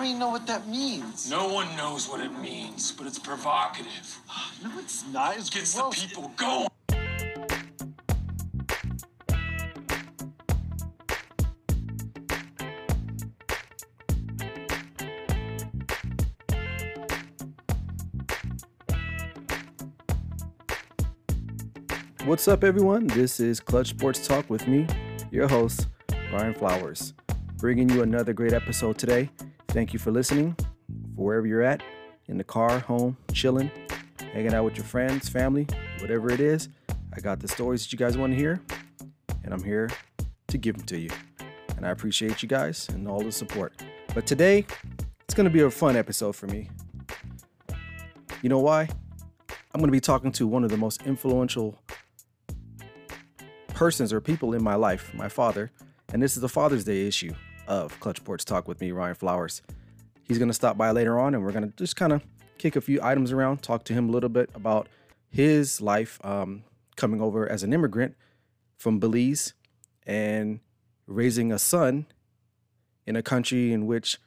don't even know what that means. No one knows what it means, but it's provocative. No, it's not. It's Gets gross. the people going. What's up, everyone? This is Clutch Sports Talk with me, your host, Ryan Flowers, bringing you another great episode today. Thank you for listening, for wherever you're at, in the car, home, chilling, hanging out with your friends, family, whatever it is. I got the stories that you guys want to hear, and I'm here to give them to you. And I appreciate you guys and all the support. But today, it's going to be a fun episode for me. You know why? I'm going to be talking to one of the most influential persons or people in my life, my father, and this is a Father's Day issue of Clutch Sports Talk with me, Ryan Flowers. He's going to stop by later on and we're going to just kind of kick a few items around, talk to him a little bit about his life um, coming over as an immigrant from Belize and raising a son in a country in which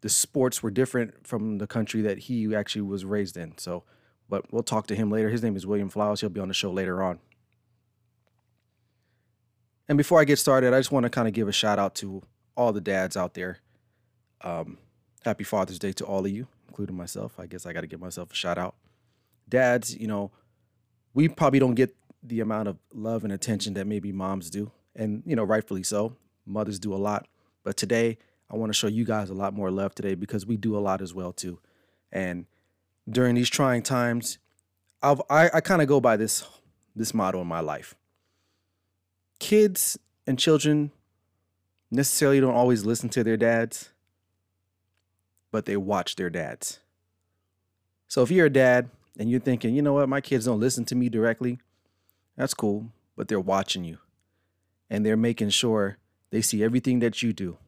the sports were different from the country that he actually was raised in. So, but we'll talk to him later. His name is William Flowers. He'll be on the show later on. And before I get started, I just want to kind of give a shout out to all the dads out there. Um, happy Father's Day to all of you, including myself. I guess I got to give myself a shout out. Dads, you know, we probably don't get the amount of love and attention that maybe moms do. And, you know, rightfully so. Mothers do a lot. But today, I want to show you guys a lot more love today because we do a lot as well, too. And during these trying times, I've, I, I kind of go by this this motto in my life kids and children necessarily don't always listen to their dads, but they watch their dads. So if you're a dad and you're thinking, you know what, my kids don't listen to me directly, that's cool, but they're watching you and they're making sure they see everything that you do.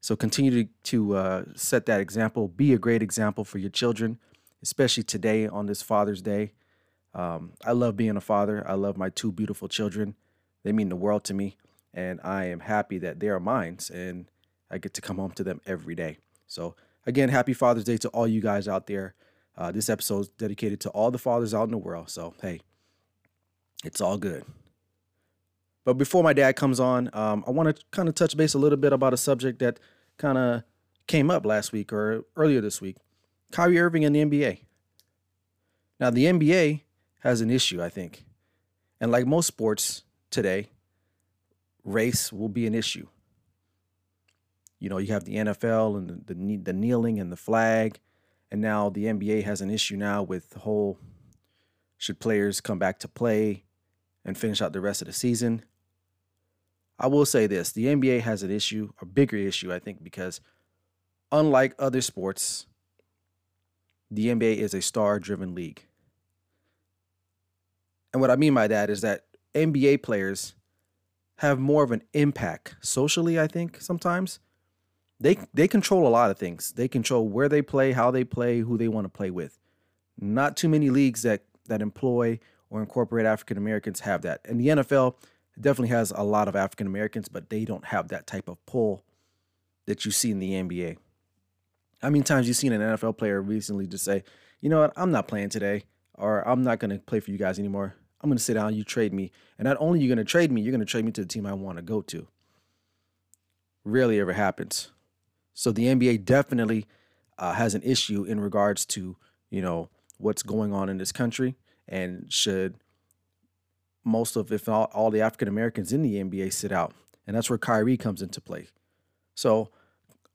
So continue to, to uh, set that example, be a great example for your children, especially today on this Father's Day. Um, I love being a father. I love my two beautiful children. They mean the world to me, and I am happy that they are mine, and I get to come home to them every day. So, again, happy Father's Day to all you guys out there. Uh, this episode is dedicated to all the fathers out in the world. So, hey, it's all good. But before my dad comes on, um, I want to kind of touch base a little bit about a subject that kind of came up last week or earlier this week Kyrie Irving and the NBA. Now, the NBA has an issue, I think. And like most sports, today, race will be an issue. You know, you have the NFL and the, the, the kneeling and the flag, and now the NBA has an issue now with the whole should players come back to play and finish out the rest of the season. I will say this the NBA has an issue, a bigger issue, I think, because unlike other sports, the NBA is a star driven league. And what I mean by that is that NBA players have more of an impact socially, I think, sometimes. They they control a lot of things. They control where they play, how they play, who they want to play with. Not too many leagues that that employ or incorporate African Americans have that. And the NFL definitely has a lot of African Americans, but they don't have that type of pull that you see in the NBA. How many times you've seen an NFL player recently just say, "You know what? I'm not playing today," or "I'm not going to play for you guys anymore. I'm going to sit down, you trade me. And not only are you going to trade me, you're going to trade me to the team I want to go to. Rarely ever happens. So the NBA definitely uh, has an issue in regards to, you know, what's going on in this country and should most of, if not all the African Americans in the NBA sit out. And that's where Kyrie comes into play. So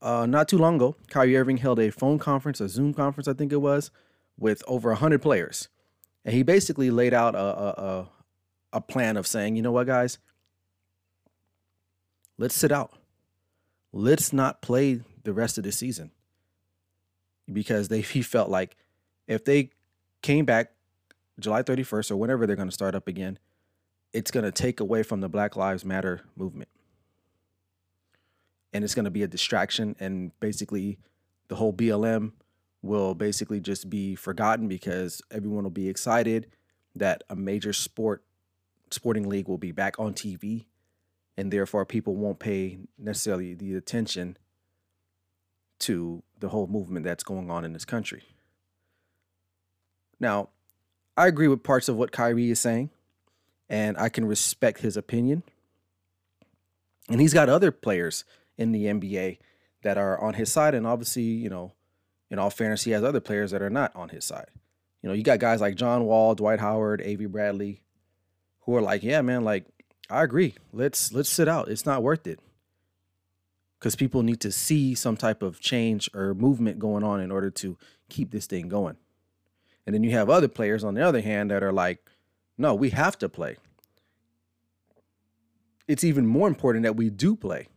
uh, not too long ago, Kyrie Irving held a phone conference, a Zoom conference, I think it was, with over 100 players and he basically laid out a, a, a, plan of saying, you know what, guys, let's sit out. Let's not play the rest of the season. Because they he felt like if they came back July 31st or whenever they're going to start up again, it's going to take away from the Black Lives Matter movement. And it's going to be a distraction. And basically, the whole BLM will basically just be forgotten because everyone will be excited that a major sport sporting league will be back on TV and therefore people won't pay necessarily the attention to the whole movement that's going on in this country. Now, I agree with parts of what Kyrie is saying, and I can respect his opinion. And he's got other players in the NBA that are on his side, and obviously, you know, in all fairness, he has other players that are not on his side. You know, you got guys like John Wall, Dwight Howard, Avery Bradley, who are like, yeah, man, like I agree. Let's let's sit out. It's not worth it. Cuz people need to see some type of change or movement going on in order to keep this thing going. And then you have other players on the other hand that are like, no, we have to play. It's even more important that we do play.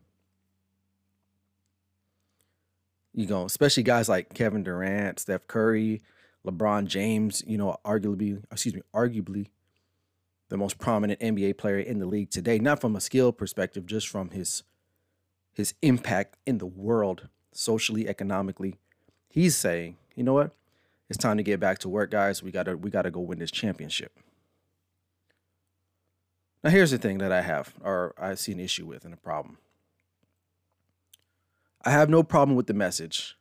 You know, especially guys like Kevin Durant, Steph Curry, LeBron James, you know, arguably, excuse me, arguably the most prominent NBA player in the league today, not from a skill perspective, just from his his impact in the world, socially, economically. He's saying, you know what? It's time to get back to work, guys. We gotta we gotta go win this championship. Now here's the thing that I have, or I see an issue with and a problem. I have no problem with the message,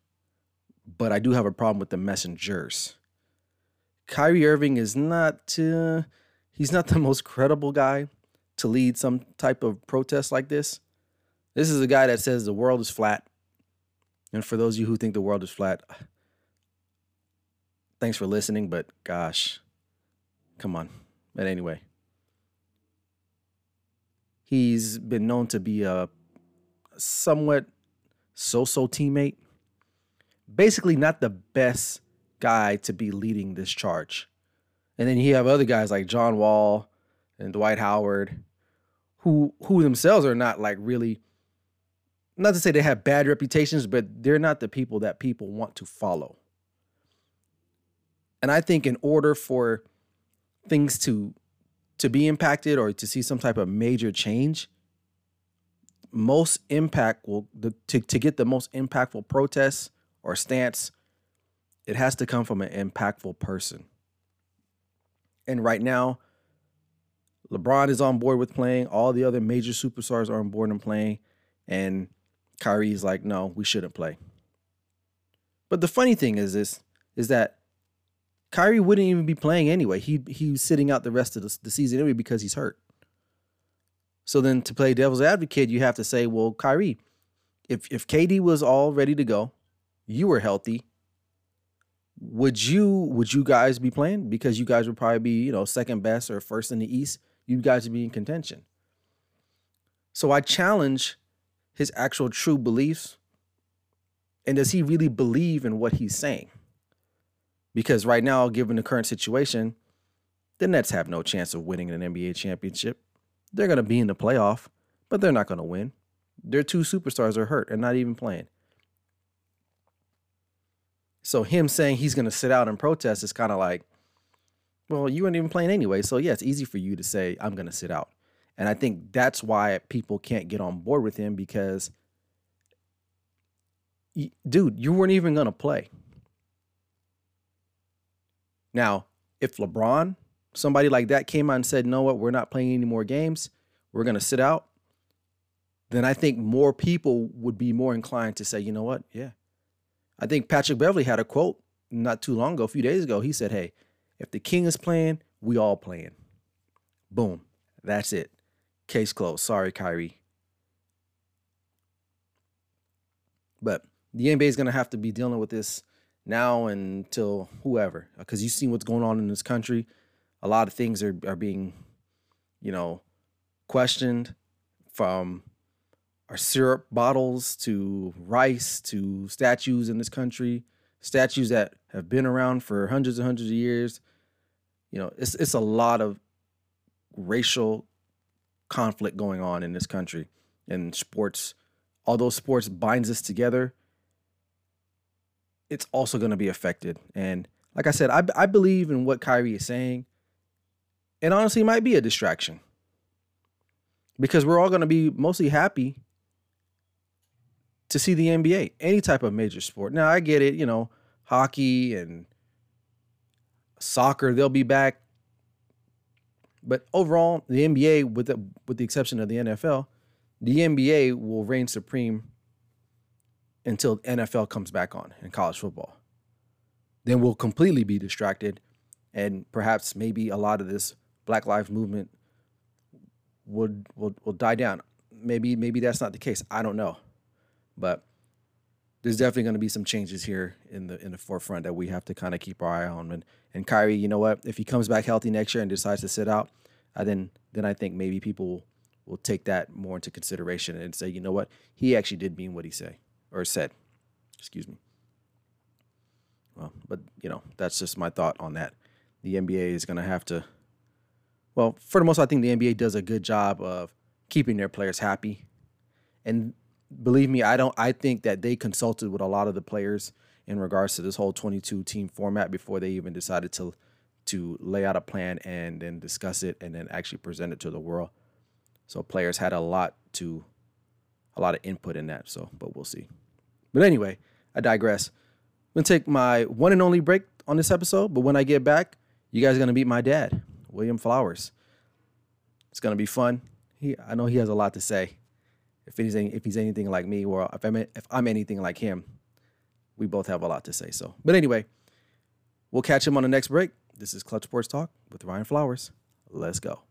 but I do have a problem with the messengers. Kyrie Irving is not uh, he's not the most credible guy to lead some type of protest like this. This is a guy that says the world is flat. And for those of you who think the world is flat, thanks for listening, but gosh, come on. But anyway, he's been known to be a somewhat so so teammate. Basically, not the best guy to be leading this charge. And then you have other guys like John Wall and Dwight Howard, who who themselves are not like really not to say they have bad reputations, but they're not the people that people want to follow. And I think in order for things to to be impacted or to see some type of major change, most impact will the, to, to get the most impactful protest or stance, it has to come from an impactful person. And right now, LeBron is on board with playing. All the other major superstars are on board and playing. And Kyrie's like, no, we shouldn't play. But the funny thing is this is that Kyrie wouldn't even be playing anyway. He he's sitting out the rest of the, the season anyway because he's hurt. So then to play devil's advocate, you have to say, well, Kyrie, if if KD was all ready to go, you were healthy, would you would you guys be playing? Because you guys would probably be, you know, second best or first in the East. You guys would be in contention. So I challenge his actual true beliefs. And does he really believe in what he's saying? Because right now, given the current situation, the Nets have no chance of winning an NBA championship. They're going to be in the playoff, but they're not going to win. Their two superstars are hurt and not even playing. So him saying he's going to sit out and protest is kind of like, well, you weren't even playing anyway. So yeah, it's easy for you to say I'm going to sit out. And I think that's why people can't get on board with him because dude, you weren't even going to play. Now, if LeBron, somebody like that came out and said, "No, what? We're not playing any more games. We're going to sit out." Then I think more people would be more inclined to say, "You know what? Yeah, I think Patrick Beverley had a quote not too long ago, a few days ago. He said, Hey, if the king is playing, we all playing. Boom. That's it. Case closed. Sorry, Kyrie. But the NBA is going to have to be dealing with this now until whoever, because you've seen what's going on in this country. A lot of things are, are being, you know, questioned from our syrup bottles to rice to statues in this country, statues that have been around for hundreds and hundreds of years. You know, it's it's a lot of racial conflict going on in this country and sports. Although sports binds us together, it's also going to be affected. And like I said, I, I believe in what Kyrie is saying. And honestly, it might be a distraction because we're all going to be mostly happy to see the NBA, any type of major sport. Now I get it, you know, hockey and soccer, they'll be back. But overall, the NBA, with the with the exception of the NFL, the NBA will reign supreme until NFL comes back on in college football. Then we'll completely be distracted, and perhaps maybe a lot of this Black Lives Movement would will will die down. Maybe maybe that's not the case. I don't know, but there's definitely going to be some changes here in the in the forefront that we have to kind of keep our eye on. And and Kyrie, you know what? If he comes back healthy next year and decides to sit out, uh, then then I think maybe people will take that more into consideration and say, you know what, he actually did mean what he say or said. Excuse me. Well, but you know that's just my thought on that. The NBA is going to have to. Well, for the most, part, I think the NBA does a good job of keeping their players happy, and believe me, I don't. I think that they consulted with a lot of the players in regards to this whole 22 team format before they even decided to to lay out a plan and then discuss it and then actually present it to the world. So players had a lot to a lot of input in that. So, but we'll see. But anyway, I digress. I'm gonna take my one and only break on this episode, but when I get back, you guys are gonna meet my dad, William Flowers. It's gonna be fun. He, I know he has a lot to say if he's if he's anything like me, or if I'm if I'm anything like him, we both have a lot to say. So, but anyway, we'll catch him on the next break. This is Clutch Sports Talk with Ryan Flowers. Let's go.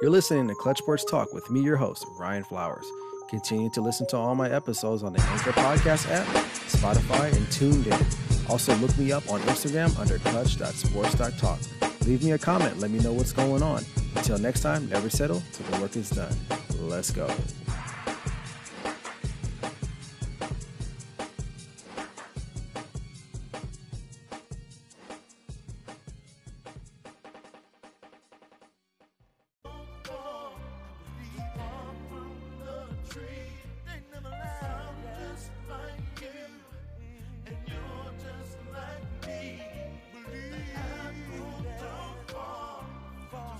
You're listening to Clutch Sports Talk with me, your host, Ryan Flowers. Continue to listen to all my episodes on the Anchor Podcast app, Spotify, and TuneIn. Also, look me up on Instagram under clutch.sports.talk. Leave me a comment. Let me know what's going on. Until next time, never settle till the work is done. Let's go.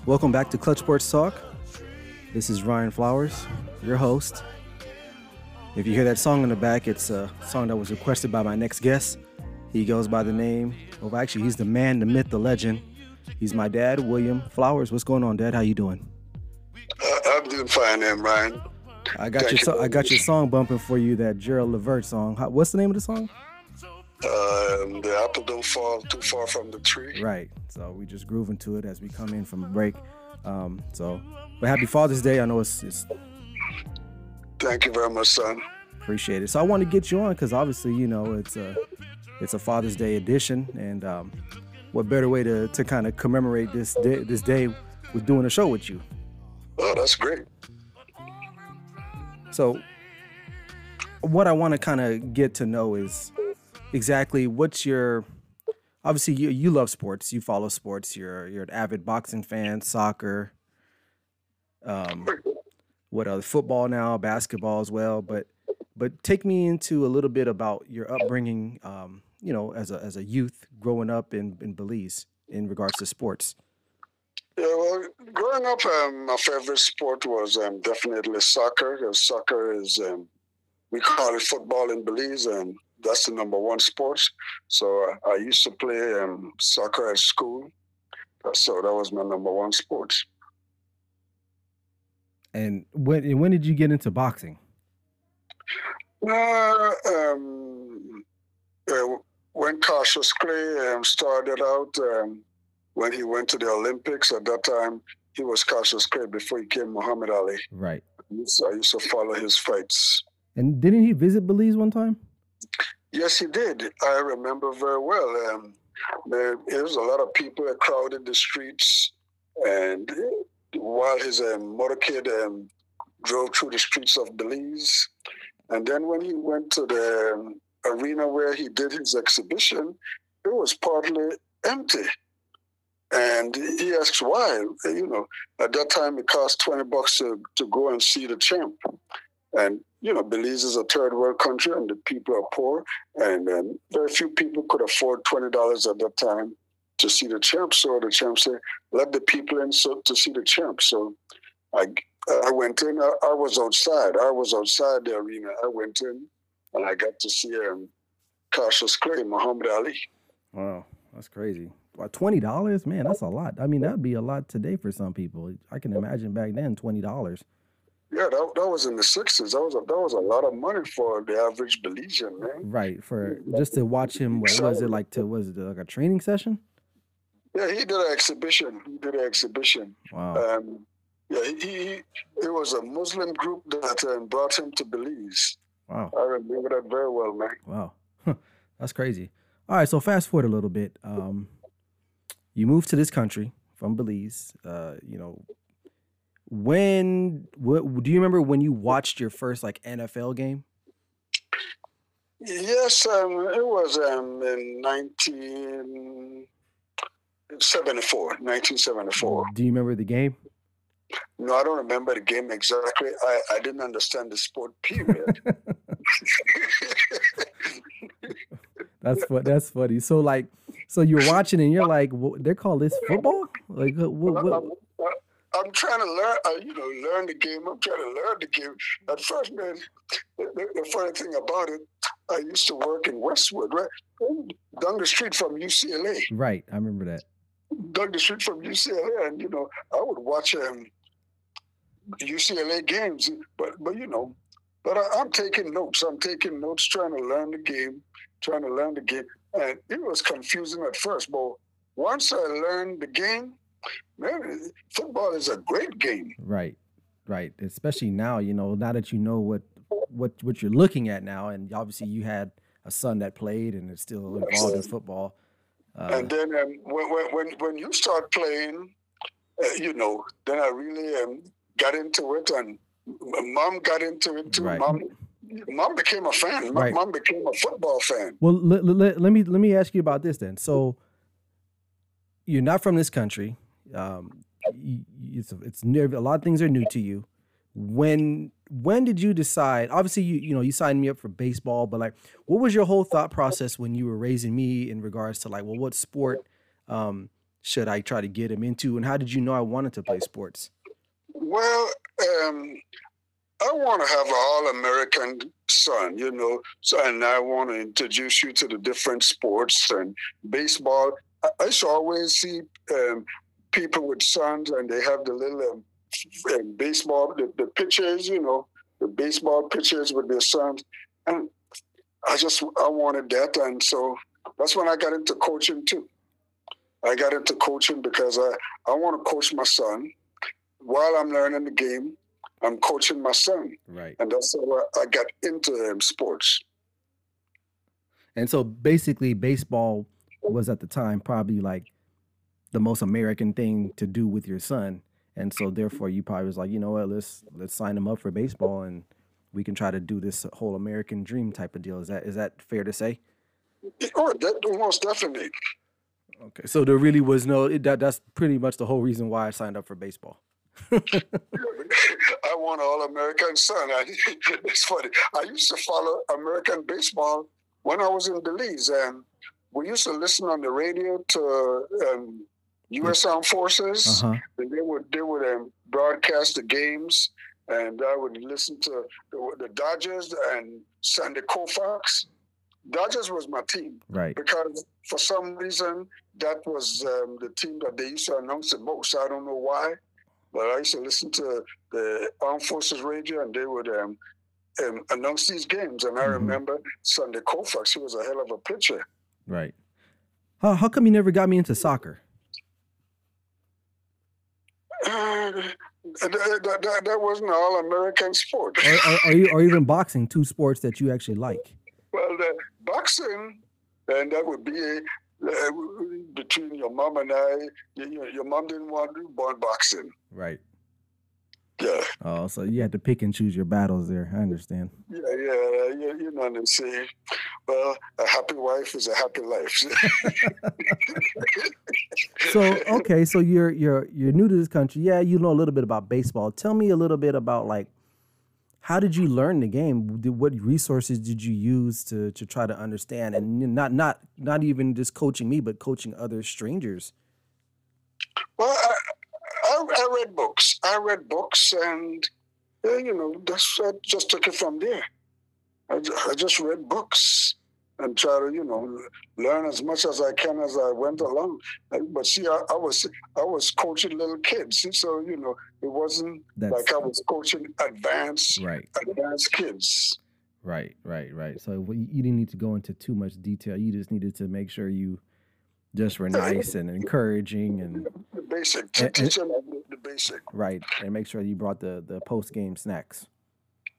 Welcome back to Clutch Sports Talk. This is Ryan Flowers, your host. If you hear that song in the back, it's a song that was requested by my next guest. He goes by the name of actually he's the man, the myth, the legend. He's my dad, William Flowers. What's going on, Dad? How you doing? Uh, I'm doing fine, man, Ryan. I got Thank your so- I got your song bumping for you, that Gerald Levert song. How, what's the name of the song? Um, the apple don't fall too far from the tree. Right. So we just grooving to it as we come in from break. Um, so, but happy Father's Day. I know it's, it's. Thank you very much, son. Appreciate it. So I want to get you on because obviously, you know, it's a it's a Father's Day edition, and um, what better way to to kind of commemorate this day this day with doing a show with you? Oh, that's great. So, what I want to kind of get to know is exactly. What's your obviously you, you love sports. You follow sports. You're you're an avid boxing fan soccer um what other football now basketball as well. But but take me into a little bit about your upbringing um you know as a as a youth growing up in in Belize in regards to sports. Yeah, well, growing up, um, my favorite sport was um, definitely soccer. Soccer is, um, we call it football in Belize, and that's the number one sport. So uh, I used to play um, soccer at school. So that was my number one sport. And when when did you get into boxing? Uh, um, uh, when Cassius Clay um, started out, um, when he went to the Olympics, at that time he was Cassius Clay before he came Muhammad Ali. Right. So I used to follow his fights. And didn't he visit Belize one time? Yes, he did. I remember very well. Um, there, there, was a lot of people that crowded the streets, and while his um, motorcade um, drove through the streets of Belize, and then when he went to the um, arena where he did his exhibition, it was partly empty. And he asks why. You know, at that time it cost twenty bucks to, to go and see the champ, and you know, Belize is a third world country and the people are poor, and um, very few people could afford twenty dollars at that time to see the champ. So the champ said, "Let the people in so, to see the champ." So I I went in. I, I, was outside. I was outside the arena. I went in, and I got to see um, Cassius Clay, Muhammad Ali. Wow, that's crazy. Twenty dollars, man, that's a lot. I mean, that'd be a lot today for some people. I can imagine back then, twenty dollars. Yeah, that, that was in the sixties. That was a, that was a lot of money for the average Belizean man. Right. For just to watch him. What was it like? To was it like a training session? Yeah, he did an exhibition. He did an exhibition. Wow. Um, yeah, he, he it was a Muslim group that um, brought him to Belize. Wow. I remember that very well, man. Wow. That's crazy. All right, so fast forward a little bit. Um, you moved to this country from Belize. Uh, you know, when what do you remember when you watched your first like NFL game? Yes, um, it was um, in 1974. 1974. Do you remember the game? No, I don't remember the game exactly. I, I didn't understand the sport, period. that's what that's funny. So like, so you're watching and you're like, what, they call this football? Like, what, what? I'm, trying to learn, uh, you know, learn the game. I'm trying to learn the game. At first, man, the, the, funny thing about it, I used to work in Westwood, right? Down the street from UCLA. Right, I remember that. Down the street from UCLA, and you know, I would watch um, UCLA games, but but you know, but I, I'm taking notes. I'm taking notes, trying to learn the game, trying to learn the game, and it was confusing at first, but once I learned the game, man, football is a great game. Right, right. Especially now, you know, now that you know what what what you're looking at now, and obviously you had a son that played and is still involved in football. Uh, and then um, when, when when you start playing, uh, you know, then I really um, got into it, and mom got into it too. Right. Mom, mom became a fan. Right. Mom became a football fan. well, let, let, let me let me ask you about this then. So, you're not from this country. Um, it's it's new, a lot of things are new to you. When when did you decide? Obviously, you you know you signed me up for baseball, but like, what was your whole thought process when you were raising me in regards to like, well, what sport um, should I try to get him into, and how did you know I wanted to play sports? Well, um, I want to have an all-American son, you know, and I want to introduce you to the different sports and baseball. I, I to always see um, people with sons, and they have the little um, baseball, the, the pitchers, you know, the baseball pitchers with their sons, and I just I wanted that, and so that's when I got into coaching too. I got into coaching because I I want to coach my son while I'm learning the game. I'm coaching my son, Right. and that's how I, I got into um, sports. And so basically, baseball was at the time probably like the most American thing to do with your son. And so therefore you probably was like, you know what, let's let's sign him up for baseball and we can try to do this whole American dream type of deal. Is that is that fair to say? Oh, that most definitely. Okay. So there really was no it, that that's pretty much the whole reason why I signed up for baseball. I want an all-American son. I, it's funny. I used to follow American baseball when I was in Belize, and we used to listen on the radio to um, U.S. Armed Forces. Uh-huh. And they would they would um, broadcast the games, and I would listen to the, the Dodgers and Sandy Koufax. Dodgers was my team Right. because for some reason that was um, the team that they used to announce the most. I don't know why, but I used to listen to the Armed Forces radio, and they would um, um, announce these games. And I Mhm. remember Sandy Koufax; he was a hell of a pitcher. Right. How how come you never got me into soccer? Uh, that, that, that, that wasn't all-American sport. Or, or, or, you, or even boxing, two sports that you actually like. Well, the boxing, and that would be uh, between your mom and I. Your, your mom didn't want to born boxing. Right. Yeah, Oh, so you had to pick and choose your battles there. I understand. yeah, yeah. You, you know what I'm saying? Well, a happy wife is a happy life. So okay, so you're you're you're new to this country. Yeah, you know a little bit about baseball. Tell me a little bit about like how did you learn the game? What resources did you use to to try to understand and not not not even just coaching me, but coaching other strangers? well, I, I, I read books. I read books, and uh, you know, that's I just took it from there. I, I just read books, and try to, you know, learn as much as I can as I went along. But see, I, I was I was coaching little kids, so you know, it wasn't That's, like I was coaching advanced right. advanced kids. Right, right, right. So you didn't need to go into too much detail. You just needed to make sure you just were nice and encouraging and the basic. To and, teach them the basic. Right, and make sure you brought the the post game snacks.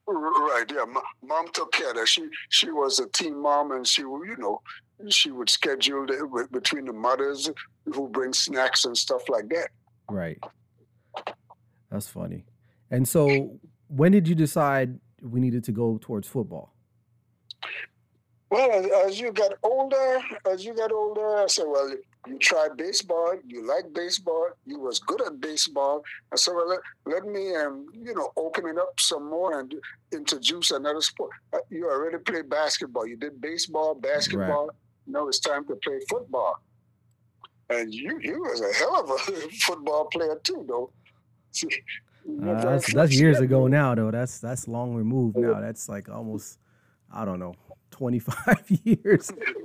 Right. Yeah. Mom took care of that. She she was a team mom, and she you know she would schedule it between the mothers who bring snacks and stuff like that. Right. That's funny. And so, when did you decide we needed to go towards football? Well, as, as you get older, as you get older, I said, well, you tried baseball, you like baseball, you was good at baseball. I said, well, let, let me, um, you know, open it up some more and introduce another sport. Uh, you already played basketball. You did baseball, basketball. Right. Now it's time to play football. And you, you was a hell of a football player too, though. See, uh, that's, that's years ago now, though. That's that's long removed now. That's like almost, I don't know, 25 years.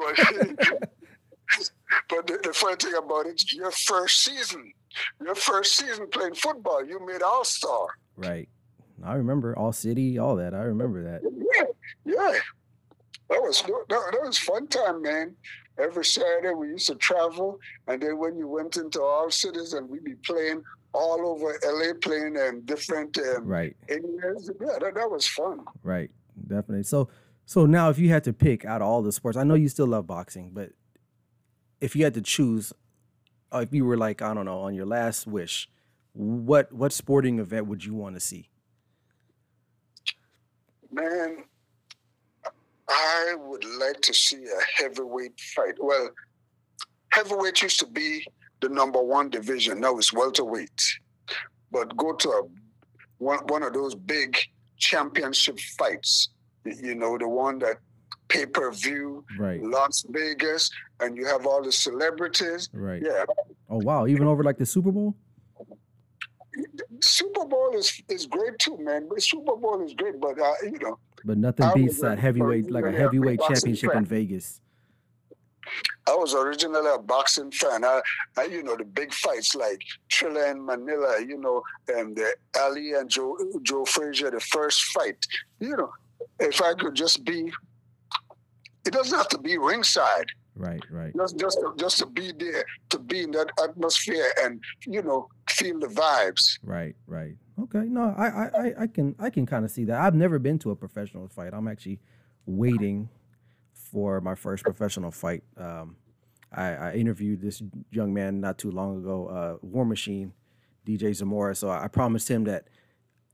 but the, the funny thing about it, your first season, your first season playing football, you made All Star. Right. I remember All City, all that. I remember that. Yeah, yeah. That was that, that was fun time, man. Every Saturday we used to travel, and then when you went into all cities, and we'd be playing all over LA, playing in different um, right areas. Yeah, that, that was fun. Right, definitely. So so now, if you had to pick out of all the sports, I know you still love boxing, but if you had to choose, uh, if you were like I don't know on your last wish, what what sporting event would you want to see? Man, I would like to see a heavyweight fight. Well, heavyweight used to be the number one division. Now it's welterweight. But go to a, one, one of those big championship fights you know, the one that pay per view, right? Las Vegas, and you have all the celebrities, right? Yeah. Oh wow! Even over like the Super Bowl. Super Bowl is is great too, man. But Super Bowl is great, but uh, you know. But nothing beats that heavyweight, like a heavyweight championship in Vegas. I was originally a boxing fan. I, I, you know, the big fights like Thrilla in Manila, you know, and the Ali and Joe Joe Frazier, the first fight. You know, if I could just be, it doesn't have to be ringside. Right, right. Just, just, to, just to be there, to be in that atmosphere, and you know, feel the vibes. Right, right. Okay, no, I, I, I can, I can kind of see that. I've never been to a professional fight. I'm actually waiting for my first professional fight. Um, I, I interviewed this young man not too long ago, uh, War Machine, DJ Zamora. So I promised him that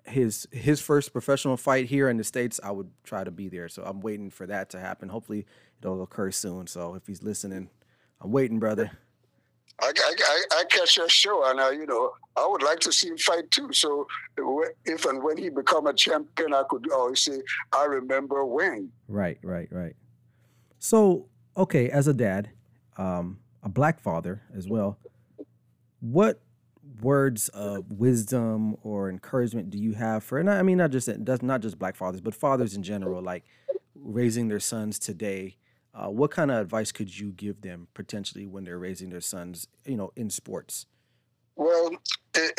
his his first professional fight here in the states, I would try to be there. So I'm waiting for that to happen. Hopefully, it'll occur soon. So if he's listening, I'm waiting, brother. I, I, I catch your show, and uh, you know I would like to see him fight too. So if and when he become a champion, I could always say I remember when. Right, right, right. So okay, as a dad, um, a black father as well, what words of wisdom or encouragement do you have for and I mean not just not just black fathers but fathers in general like raising their sons today uh, what kind of advice could you give them potentially when they're raising their sons you know in sports well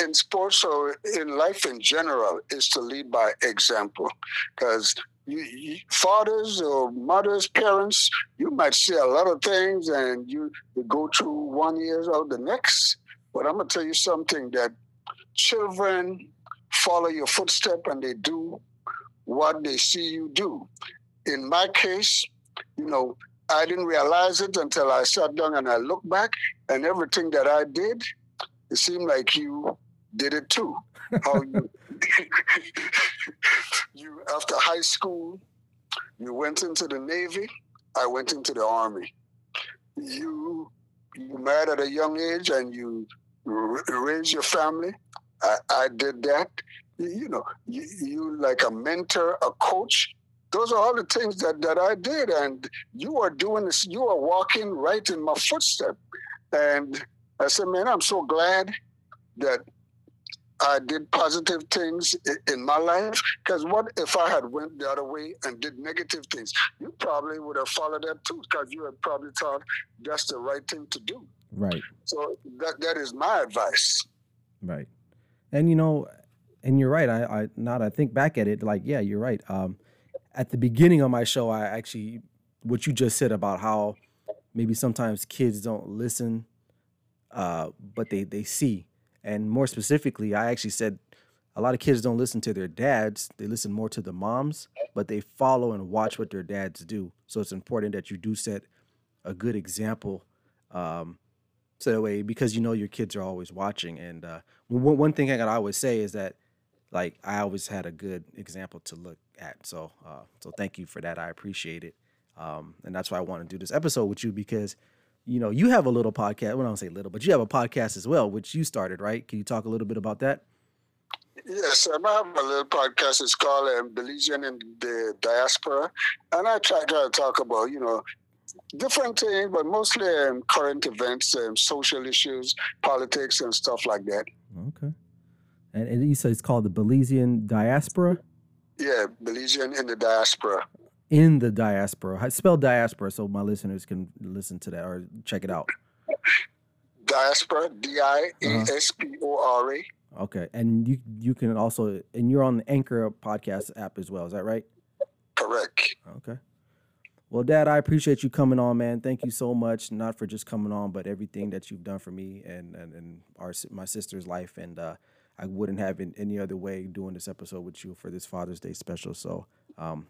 in sports or in life in general is to lead by example because you, you, fathers or mothers, parents, you might say a lot of things and you, you go through one year or the next. But I'm going to tell you something that children follow your footstep and they do what they see you do. In my case, you know, I didn't realize it until I sat down and I looked back, and everything that I did, it seemed like you did it too. How you, you after high school, you went into the Navy. I went into the Army. You you married at a young age and you raise your family. I, I did that. You know, you, you, like a mentor, a coach. Those are all the things that, that I did. And you are doing this, you are walking right in my footstep. And I said, man, I'm so glad that I did positive things in my life. Because what if I had went the other way and did negative things? You probably would have followed that too, because you had probably thought that's the right thing to do. Right. So that that is my advice. Right. And you know, and you're right. I, I now I think back at it, like, yeah, you're right. Um, at the beginning of my show, I actually what you just said about how maybe sometimes kids don't listen, uh, but they they see. And more specifically, I actually said a lot of kids don't listen to their dads; they listen more to the moms, but they follow and watch what their dads do. So it's important that you do set a good example. Um, so that way, because you know your kids are always watching. And uh, one one thing I gotta always say is that, like, I always had a good example to look at. So, uh, so thank you for that. I appreciate it. Um, and that's why I want to do this episode with you because, you know, you have a little podcast. Well, I don't say little, but you have a podcast as well, which you started, right? Can you talk a little bit about that? Yes, I have a little podcast. It's called um, Belizean in the Diaspora. And I try to talk about, you know, different things, but mostly um, current events, um, social issues, politics, and stuff like that. Okay. And, and you said it's called the Belizean Diaspora? Yeah, Belizean in the Diaspora in the diaspora. I spell diaspora so my listeners can listen to that or check it out. Diaspora, D I E S P O R A. Okay, and you you can also and you're on the Anchor podcast app as well. Is that right? Correct. Okay. Well, Dad, I appreciate you coming on, man. Thank you so much, not for just coming on, but everything that you've done for me and and, and our my sister's life. And uh, I wouldn't have in any other way doing this episode with you for this Father's Day special. So, um,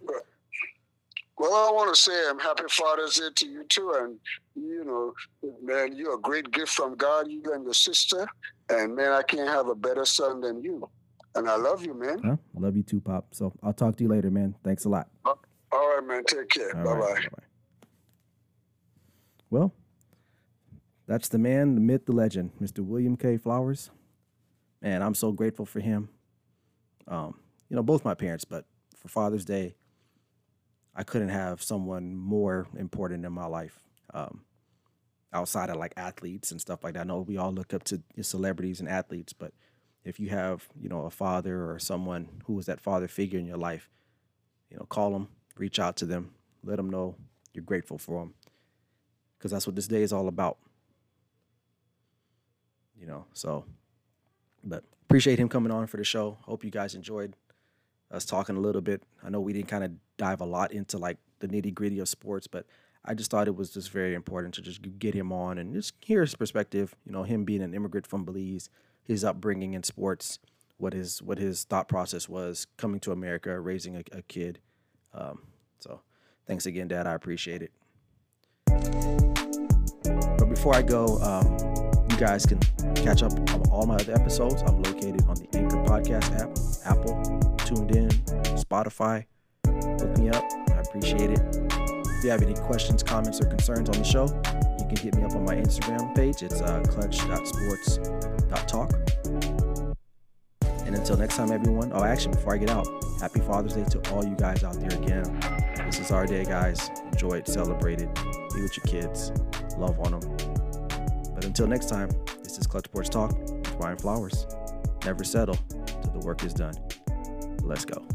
well, I want to say I'm happy Father's Day to you too, and you know, man, you're a great gift from God. You and your sister, and man, I can't have a better son than you. And I love you, man. Huh? Love you too, Pop. So I'll talk to you later, man. Thanks a lot. All right, man. Take care. Bye bye. Well, that's the man, the myth, the legend, Mr. William K. Flowers. Man, I'm so grateful for him. Um, you know, both my parents, but for Father's Day, I couldn't have someone more important in my life um, outside of like athletes and stuff like that. I know we all look up to celebrities and athletes, but if you have you know a father or someone who is that father figure in your life, you know, call them, reach out to them, let them know you're grateful for them, because that's what this day is all about. You know, so, but appreciate him coming on for the show. Hope you guys enjoyed us talking a little bit. I know we didn't kind of dive a lot into like the nitty gritty of sports, but I just thought it was just very important to just get him on and just hear his perspective. You know, him being an immigrant from Belize, his upbringing in sports, what his what his thought process was coming to America, raising a, a kid. Um, so, thanks again, Dad. I appreciate it. But before I go, um, you guys can catch up on all my other episodes. I'm located on the Anchor Podcast app, Apple, TuneIn, Spotify. Up. I appreciate it. If you have any questions, comments, or concerns on the show, you can hit me up on my Instagram page. It's uh, clutch.sports.talk. And until next time, everyone. Oh, actually, before I get out, happy Father's Day to all you guys out there again. This is our day, guys. Enjoy it, celebrate it, be with your kids, love on them. But until next time, this is Clutch Sports Talk with Ryan Flowers. Never settle till the work is done. Let's go.